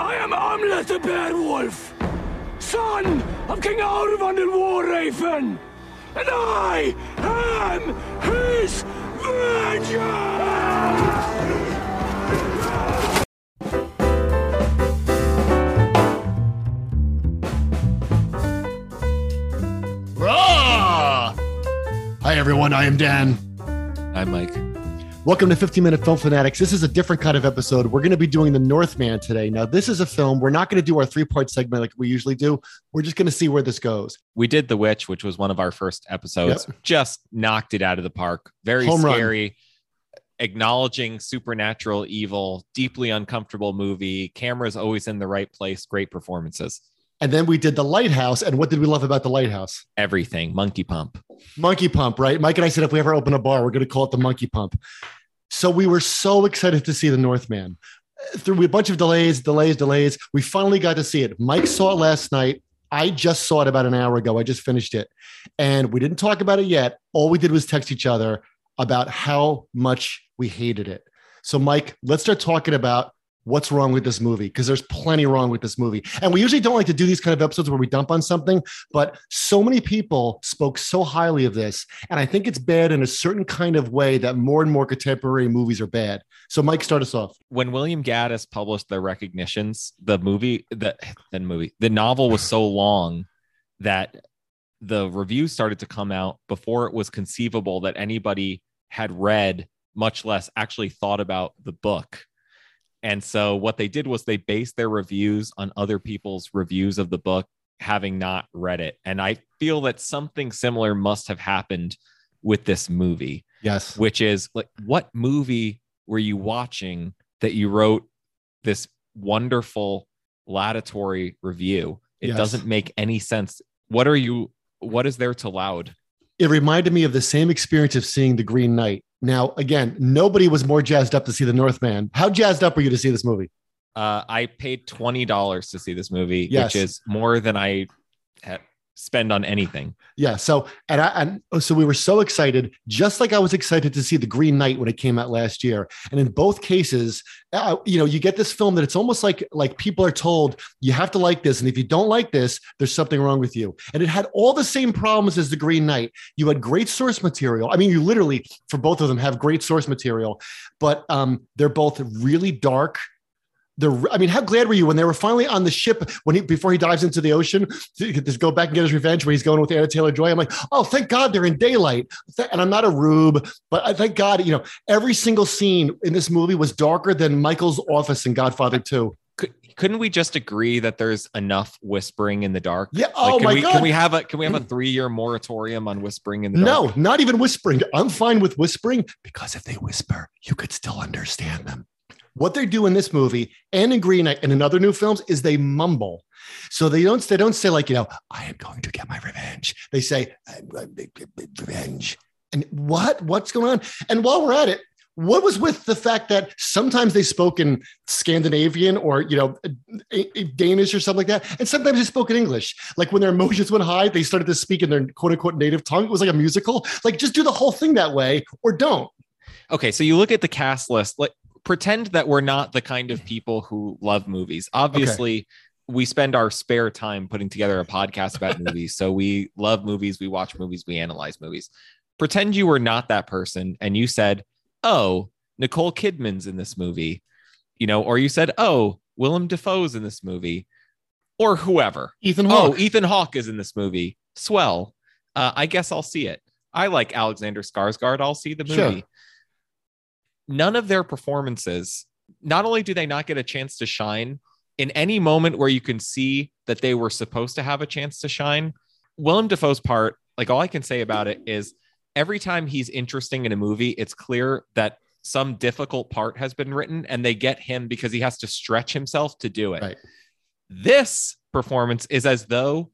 I am Amleth the Bear Wolf, son of King Arvan the War Raven, and I am his vengeance! Rah! Hi, everyone. I am Dan. I'm Mike. Welcome to 15 Minute Film Fanatics. This is a different kind of episode. We're going to be doing The Northman today. Now, this is a film. We're not going to do our three part segment like we usually do. We're just going to see where this goes. We did The Witch, which was one of our first episodes. Just knocked it out of the park. Very Home run. scary, acknowledging supernatural evil, deeply uncomfortable movie. Camera's always in the right place. Great performances. And then we did The Lighthouse. And what did we love about The Lighthouse? Everything. Monkey Pump. Monkey Pump, right? Mike and I said if we ever open a bar, we're going to call it the Monkey Pump. So we were so excited to see The Northman. Through a bunch of delays, delays, delays, we finally got to see it. Mike saw it last night. I just saw it about an hour ago. I just finished it. And we didn't talk about it yet. All we did was text each other about how much we hated it. So, Mike, let's start talking about what's wrong with this movie because there's plenty wrong with this movie. And we usually don't like to do these kind of episodes where we dump on something, but so many people spoke so highly of this. And I think it's bad in a certain kind of way that more and more contemporary movies are bad. So, Mike, start us off. When William Gaddis published the recognitions, the movie, the, the movie, the novel was so long that the reviews started to come out before it was conceivable that anybody had read, much less actually thought about the book. And so what they did was they based their reviews on other people's reviews of the book, having not read it. And I feel that something similar must have happened with this movie, Yes. which is like, what movie were you watching that you wrote this wonderful laudatory review? It Yes. doesn't make any sense. What are you, what is there to loud? It reminded me of the same experience of seeing The Green Knight. Now, again, nobody was more jazzed up to see The Northman. How jazzed up were you to see this movie? Uh, I paid twenty dollars to see this movie, Yes. which is more than I had spend on anything. Yeah. So, and I, and oh, so we were so excited, just like I was excited to see The Green Knight when it came out last year. And in both cases, uh, you know, you get this film that it's almost like like people are told you have to like this, and if you don't like this, there's something wrong with you. And it had all the same problems as The Green Knight. You had great source material. I mean, you literally for both of them have great source material, but um, they're both really dark. They're, I mean, how glad were you when they were finally on the ship when he before he dives into the ocean to, to go back and get his revenge where he's going with Anya Taylor-Joy? I'm like, oh, thank God they're in daylight. And I'm not a rube, but I thank God, you know, every single scene in this movie was darker than Michael's office in Godfather 2. Could, couldn't we just agree that there's enough whispering in the dark? Yeah. Like, Oh can my we, God. Can we have a can we have a mm. three year moratorium on whispering in the dark? no, not even whispering. I'm fine with whispering because if they whisper, you could still understand them. What they do in this movie and in Green Knight and in other new films is they mumble. So they don't they don't say like, you know, I am going to get my revenge. They say I'm going to get my revenge. And what? What's going on? And while we're at it, what was with the fact that sometimes they spoke in Scandinavian or you know Danish or something like that, and sometimes they spoke in English. Like when their emotions went high, they started to speak in their quote unquote native tongue. It was like a musical. Like just do the whole thing that way or don't. Okay, so you look at the cast list. Like pretend that we're not the kind of people who love movies. Obviously, we spend our spare time putting together a podcast about movies. So we love movies, we watch movies, we analyze movies. Pretend you were not that person and you said, "Oh, Nicole Kidman's in this movie." You know, or you said, "Oh, Willem Dafoe's in this movie." Or whoever. Ethan Oh, Ethan Hawke is in this movie. Swell. Uh, I guess I'll see it. I like Alexander Skarsgård. I'll see the movie. Sure. None of their performances, not only do they not get a chance to shine in any moment where you can see that they were supposed to have a chance to shine, Willem Dafoe's part, like all I can say about it is every time he's interesting in a movie, it's clear that some difficult part has been written and they get him because he has to stretch himself to do it. Right. This performance is as though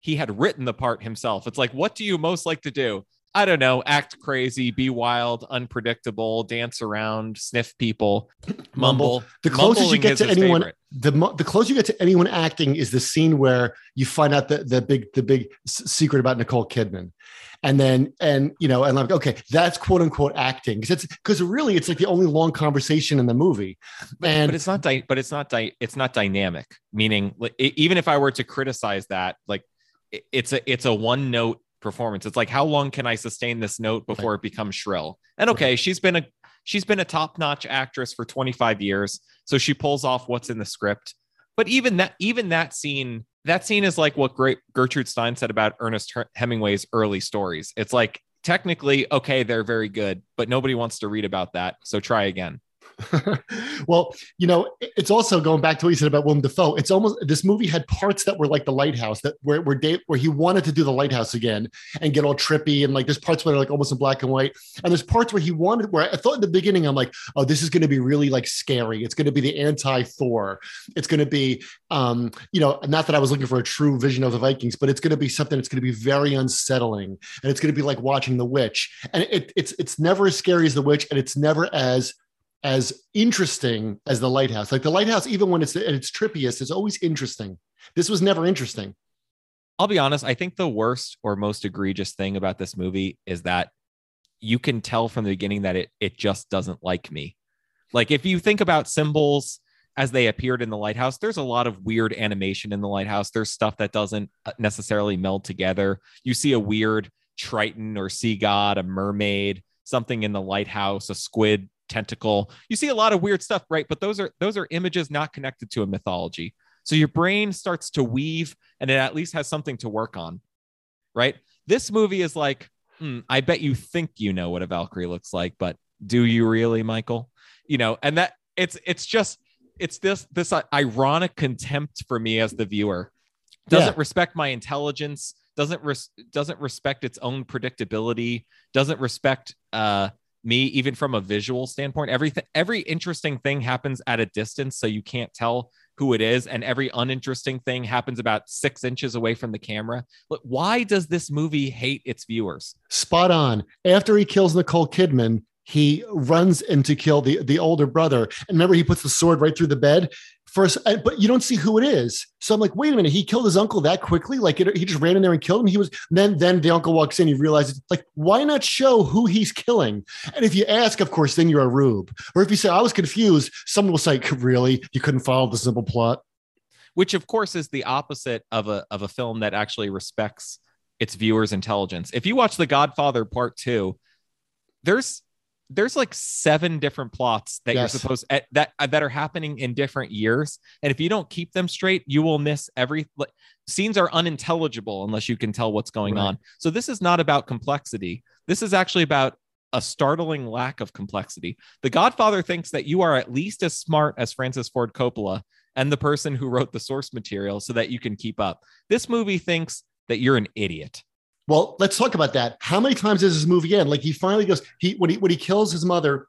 he had written the part himself. It's like, what do you most like to do? I don't know, act crazy, be wild, unpredictable, dance around, sniff people, mumble. The closest you get to anyone, favorite. the the closer you get to anyone acting is the scene where you find out the the big the big secret about Nicole Kidman, and then and you know and like okay that's quote unquote acting because it's because really it's like the only long conversation in the movie and but it's not di- but it's not di- it's not dynamic meaning like, even if i were to criticize that like it- it's a it's a one note performance. It's like how long can i sustain this note before it becomes shrill? And okay she's been a she's been a top-notch actress for 25 years so she pulls off what's in the script. But even that even that scene that scene is like what great gertrude stein said about ernest hemingway's early stories. It's like technically okay they're very good but nobody wants to read about that so try again well, you know, it's also going back to what you said about Willem Dafoe. It's almost this movie had parts that were like the lighthouse that where where Dave where he wanted to do the lighthouse again and get all trippy and like there's parts where they're like almost in black and white and there's parts where he wanted where I thought in the beginning I'm like oh this is going to be really like scary it's going to be the anti Thor it's going to be um you know not that I was looking for a true vision of the Vikings but it's going to be something that's going to be very unsettling and it's going to be like watching The Witch and it, it's it's never as scary as The Witch and it's never as as interesting as the lighthouse. Like the lighthouse, even when it's at its trippiest, is always interesting. This was never interesting. I'll be honest, I think the worst or most egregious thing about this movie is that you can tell from the beginning that it it just doesn't like me. Like if you think about symbols as they appeared in the lighthouse, there's a lot of weird animation in the lighthouse. There's stuff that doesn't uh, necessarily meld together. You see a weird triton or sea god, a mermaid, something in the lighthouse, a squid tentacle. You see a lot of weird stuff, right? But those are those are images not connected to a mythology. So your brain starts to weave and it at least has something to work on. Right? This movie is like, hmm, I bet you think you know what a Valkyrie looks like, but do you really, Michael? You know, and that it's it's just it's this this ironic contempt for me as the viewer. Doesn't Yeah. respect my intelligence, doesn't res- doesn't respect its own predictability, doesn't respect uh me even from a visual standpoint everything every interesting thing happens at a distance so you can't tell who it is and every uninteresting thing happens about six inches away from the camera but why does this movie hate its viewers Spot on. After he kills Nicole Kidman, he runs in to kill the, the older brother. And remember, he puts the sword right through the bed. First, but you don't see who it is. So I'm like, wait a minute, he killed his uncle that quickly? Like it, he just ran in there and killed him. He was then then the uncle walks in. He realizes like, why not show who he's killing? And if you ask, of course, then you're a rube. Or if you say I was confused, someone will say, really, you couldn't follow the simple plot. which of course is the opposite of a of a film that actually respects its viewers intelligence if you watch the godfather part 2 there's there's like seven different plots that Yes. you're supposed at, that uh, that are happening in different years. And if you don't keep them straight you will miss every like, scenes are unintelligible unless you can tell what's going Right. on. So this is not about complexity. This is actually about a startling lack of complexity. The godfather thinks that you are at least as smart as francis ford coppola and the person who wrote the source material so that you can keep up. This movie thinks that you're an idiot Well, let's talk about that. How many times does this movie end? Like he finally goes, he when he when he kills his mother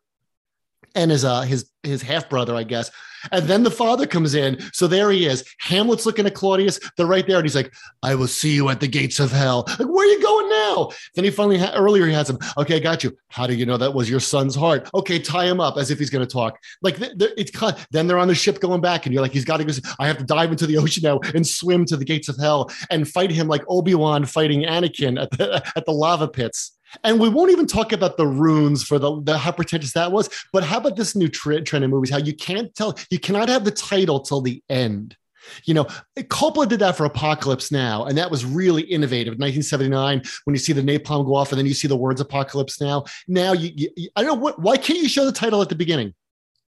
and his uh his his half brother, I guess. And then the father comes in. So there he is. Hamlet's looking at Claudius. They're right there, and he's like, "I will see you at the gates of hell." Like, where are you going now? Then he finally ha- earlier he has him. Okay, I got you. How do you know that was your son's heart? Okay, tie him up as if he's going to talk. Like th- th- it's kind. Then they're on the ship going back, and you're like, he's got to go. I have to dive into the ocean now and swim to the gates of hell and fight him like Obi Wan fighting Anakin at the at the lava pits. And we won't even talk about the runes for the, the how pretentious that was. But how about this new tre- trend in movies? How you can't tell, you cannot have the title till the end. You know, Coppola did that for Apocalypse Now, and that was really innovative. 1979, when you see the napalm go off, and then you see the words Apocalypse Now. Now, you, you- I don't know what. Why can't you show the title at the beginning?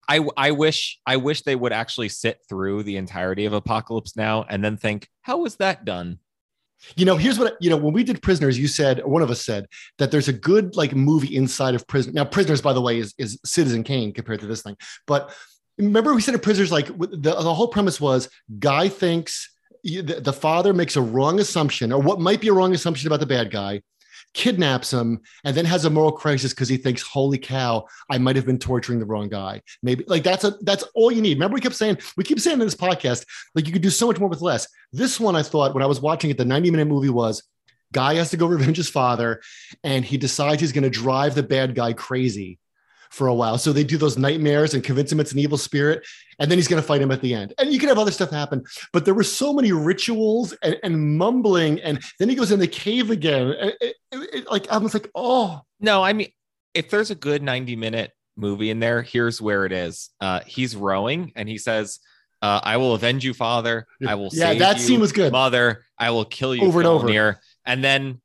I, I wish I wish they would actually sit through the entirety of Apocalypse Now and then think, how was that done? You know, here's what you know. When we did Prisoners, you said, one of us said, that there's a good like movie inside of Prison. Now, Prisoners, by the way, is is Citizen Kane compared to this thing. But remember, we said in Prisoners, like the, the whole premise was guy thinks the, the father makes a wrong assumption, or what might be a wrong assumption about the bad guy, kidnaps him, and then has a moral crisis because he thinks, "Holy cow, I might have been torturing the wrong guy." Maybe like that's a that's all you need. Remember, we kept saying we keep saying in this podcast, like you could do so much more with less. This one, I thought when I was watching it, the 90 minute movie was guy has to go revenge his father, and he decides he's going to drive the bad guy crazy for a while. So they do those nightmares and convince him it's an evil spirit, and then he's going to fight him at the end. And you can have other stuff happen, but there were so many rituals and, and mumbling, and then he goes in the cave again. It, it, it, like I was like, oh no, I mean, if there's a good 90 minute movie in there, here's where it is. Uh, he's rowing, and he says. Uh, I will avenge you, father. I will yeah, save that you, scene was good. mother. I will kill you, Over and over. And then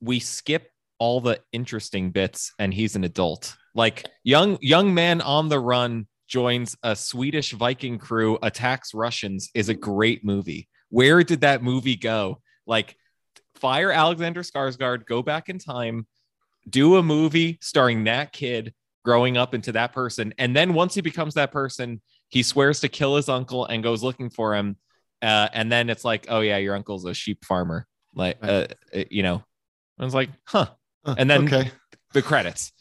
we skip all the interesting bits and he's an adult like young young man on the run joins a swedish viking crew attacks russians is a great movie. Where did that movie go? Like fire alexander skarsgård go back in time do a movie starring that kid growing up into that person. And then once he becomes that person he swears to kill his uncle and goes looking for him. Uh, and then it's like oh yeah your uncle's a sheep farmer. Like uh, uh, you know? I was like huh. Uh, and then okay, the credits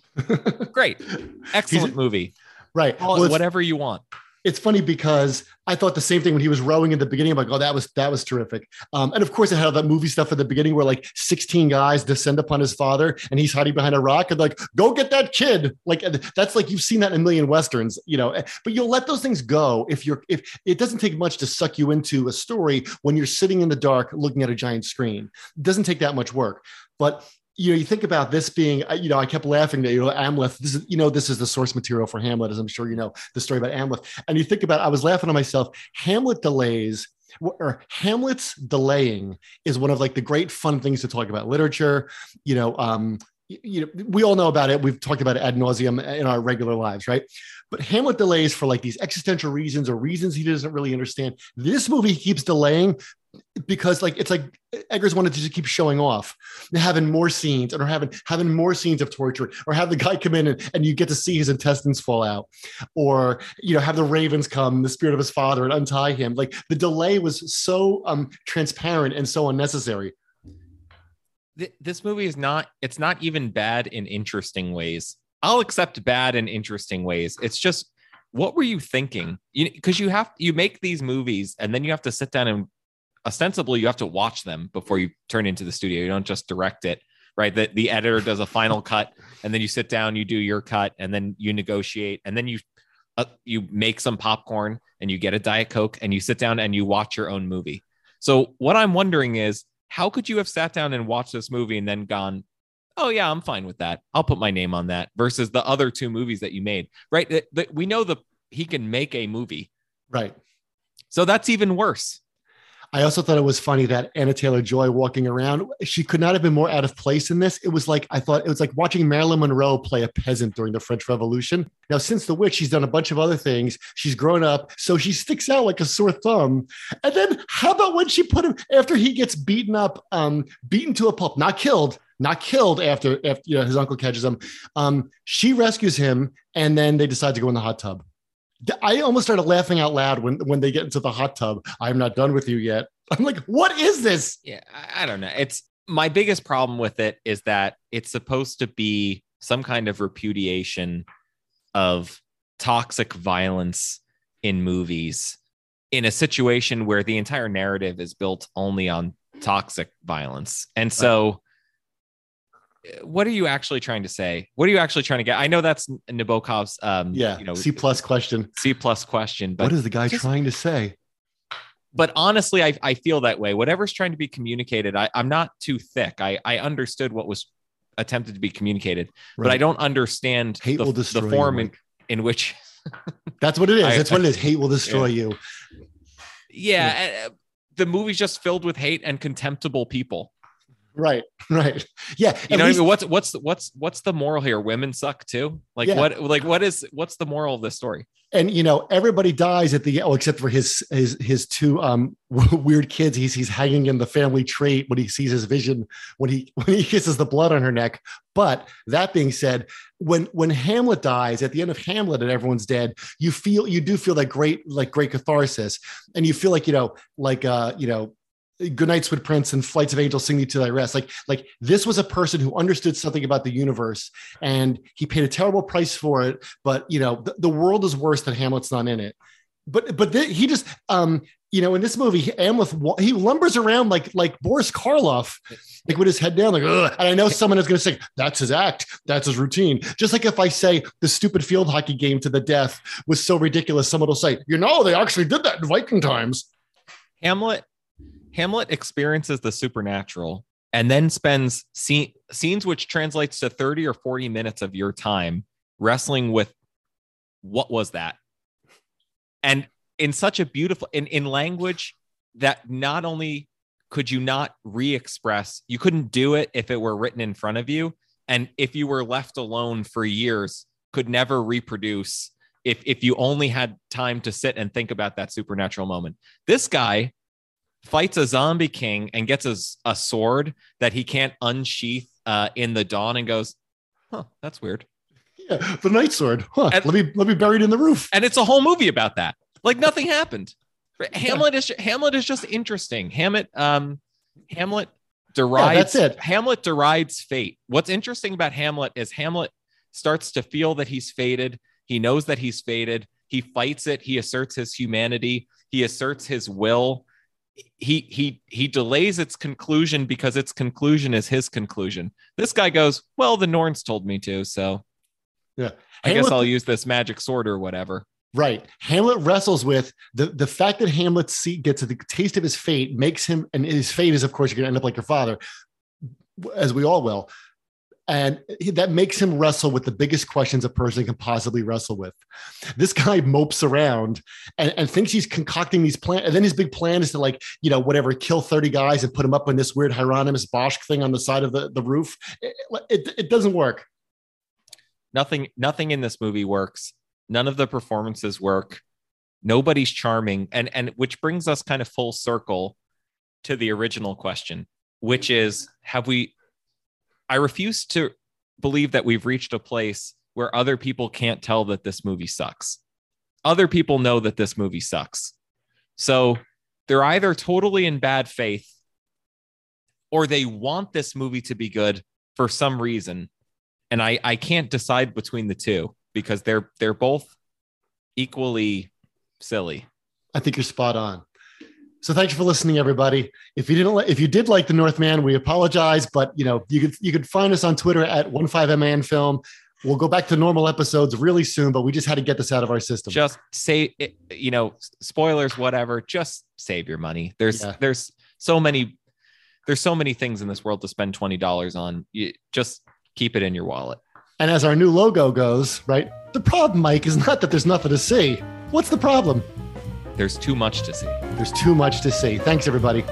great excellent movie right. Call Well, whatever you want it's funny because I thought the same thing when he was rowing in the beginning. I'm like, oh, that was that was terrific. Um, and of course, it had all that movie stuff at the beginning where like 16 guys descend upon his father and he's hiding behind a rock and like, go get that kid. Like that's like you've seen that in a million westerns, you know. But you'll let those things go if you're if it doesn't take much to suck you into a story when you're sitting in the dark looking at a giant screen. It doesn't take that much work. But you know, you think about this being, uh, you know, I kept laughing that, you know, Amleth, this is, you know, this is the source material for Hamlet, as I'm sure you know the story about Amleth. And you think about, I was laughing to myself, Hamlet delays or Hamlet's delaying is one of like the great fun things to talk about literature, you know, um, you know, we all know about it. We've talked about it ad nauseum in our regular lives, right? But Hamlet delays for like these existential reasons or reasons he doesn't really understand. This movie keeps delaying because like it's like Eggers wanted to just keep showing off, having more scenes or having having more scenes of torture, or have the guy come in and, and you get to see his intestines fall out, or you know have the ravens come, the spirit of his father, and untie him. Like the delay was so um transparent and so unnecessary. Th- this movie is not it's not even bad in interesting ways. I'll accept bad in interesting ways. It's just what were you thinking? Because you, have you make these movies and then you have to sit down and ostensibly you have to watch them before you turn into the studio. You don't just direct it right? That the editor does a final cut and then you sit down you do your cut and then you negotiate and then you uh, you make some popcorn and you get a diet coke and you sit down and you watch your own movie. So what i'm wondering is how could you have sat down and watched this movie and then gone oh yeah i'm fine with that. I'll put my name on that versus the other two movies that you made right? That, that we know the he can make a movie. Right. so that's even worse I also thought it was funny that Anya Taylor-Joy walking around, she could not have been more out of place in this. It was like, I thought it was like watching Marilyn Monroe play a peasant during the French Revolution. Now, since The Witch, she's done a bunch of other things. She's grown up, so she sticks out like a sore thumb. And then how about when she put him, after he gets beaten up, um, beaten to a pulp, not killed, not killed after, after you know, his uncle catches him. Um, she rescues him, and then they decide to go in the hot tub. I almost started laughing out loud when when they get into the hot tub. I'm not done with you yet. I'm like, what is this? yeah I, I don't know it's my biggest problem with it is that it's supposed to be some kind of repudiation of toxic violence in movies in a situation where the entire narrative is built only on toxic violence and so what are you actually trying to say what are you actually trying to get i know that's nabokov's um Yeah, you know C plus question. c plus question but what is the guy just- trying to say? but honestly, I, I feel that way. Whatever's trying to be communicated, I, I'm not too thick. I, I understood what was attempted to be communicated, but I don't understand Hate the, will the destroy you, form in, in which, That's what it is. I- That's what it is. Hate will destroy you. yeah, uh, the movie's just filled with hate and contemptible people. Right. Right. Yeah. You know, what I mean? what's what's what's what's the moral here? Women suck too. Like Yeah. what? Like what is what's the moral of this story? and you know everybody dies at the oh except for his his his two um weird kids he's he's hanging in the family tree when he sees his vision when he when he kisses the blood on her neck but that being said when when hamlet dies at the end of hamlet and everyone's dead you feel you do feel that great like great catharsis and you feel like you know like uh you know Good night, sweet prince, and flights of angels sing thee to thy rest. Like, like this was a person who understood something about the universe, and he paid a terrible price for it. But you know, the, the world is worse that Hamlet's not in it. But but th- he just um you know, in this movie, Hamlet he lumbers around like like Boris Karloff, like with his head down, like, Ugh. and I know someone is going to say that's his act, that's his routine. Just like if I say the stupid field hockey game to the death was so ridiculous, someone will say, you know, they actually did that in Viking times. Hamlet, Hamlet experiences the supernatural and then spends scene, scenes which translates to 30 or 40 minutes of your time wrestling with what was that? And in such a beautiful in, in language that not only could you not re-express you couldn't do it if it were written in front of you. And if you were left alone for years could never reproduce if if you only had time to sit and think about that supernatural moment. This guy fights a zombie king and gets a, a sword that he can't unsheath uh, in the dawn and goes huh that's weird yeah the night sword huh and, let me let me bury it in the roof and it's a whole movie about that like nothing happened. Hamlet is Hamlet is just interesting. Hamlet, um, Hamlet derides. Yeah, that's it. Hamlet derides fate. What's interesting about Hamlet is Hamlet starts to feel that he's fated. He knows that he's fated. He fights it. He asserts his humanity. He asserts his will. He he he delays its conclusion because its conclusion is his conclusion. This guy goes, well, the Norns told me to, so yeah. I Hamlet, guess I'll use this magic sword or whatever. Right. Hamlet wrestles with the, the fact that Hamlet see, gets the taste of his fate makes him, and his fate is, of course, you're going to end up like your father, as we all will. And that makes him wrestle with the biggest questions a person can possibly wrestle with. This guy mopes around and, and thinks he's concocting these plans. And then his big plan is to, like, you know, whatever, kill 30 guys and put them up on this weird Hieronymus Bosch thing on the side of the, the roof. It, it, it doesn't work. Nothing, nothing in this movie works none of the performances work nobody's charming and and which brings us kind of full circle to the original question which is have we i refuse to believe that we've reached a place where other people can't tell that this movie sucks other people know that this movie sucks so they're either totally in bad faith or they want this movie to be good for some reason and i i can't decide between the two because they're they're both equally silly. I think you're spot on. So thank you for listening, everybody. If you didn't, if you did like the Northman, we apologize, but you know you could you could find us on Twitter at one five man film. We'll go back to normal episodes really soon, but we just had to get this out of our system. Just say, you know, spoilers, whatever. Just save your money. There's yeah. there's so many there's so many things in this world to spend twenty dollars on. You just keep it in your wallet. And as our new logo goes, right? The problem, Mike, is not that there's nothing to see. What's the problem? There's too much to see. There's too much to see. Thanks, everybody.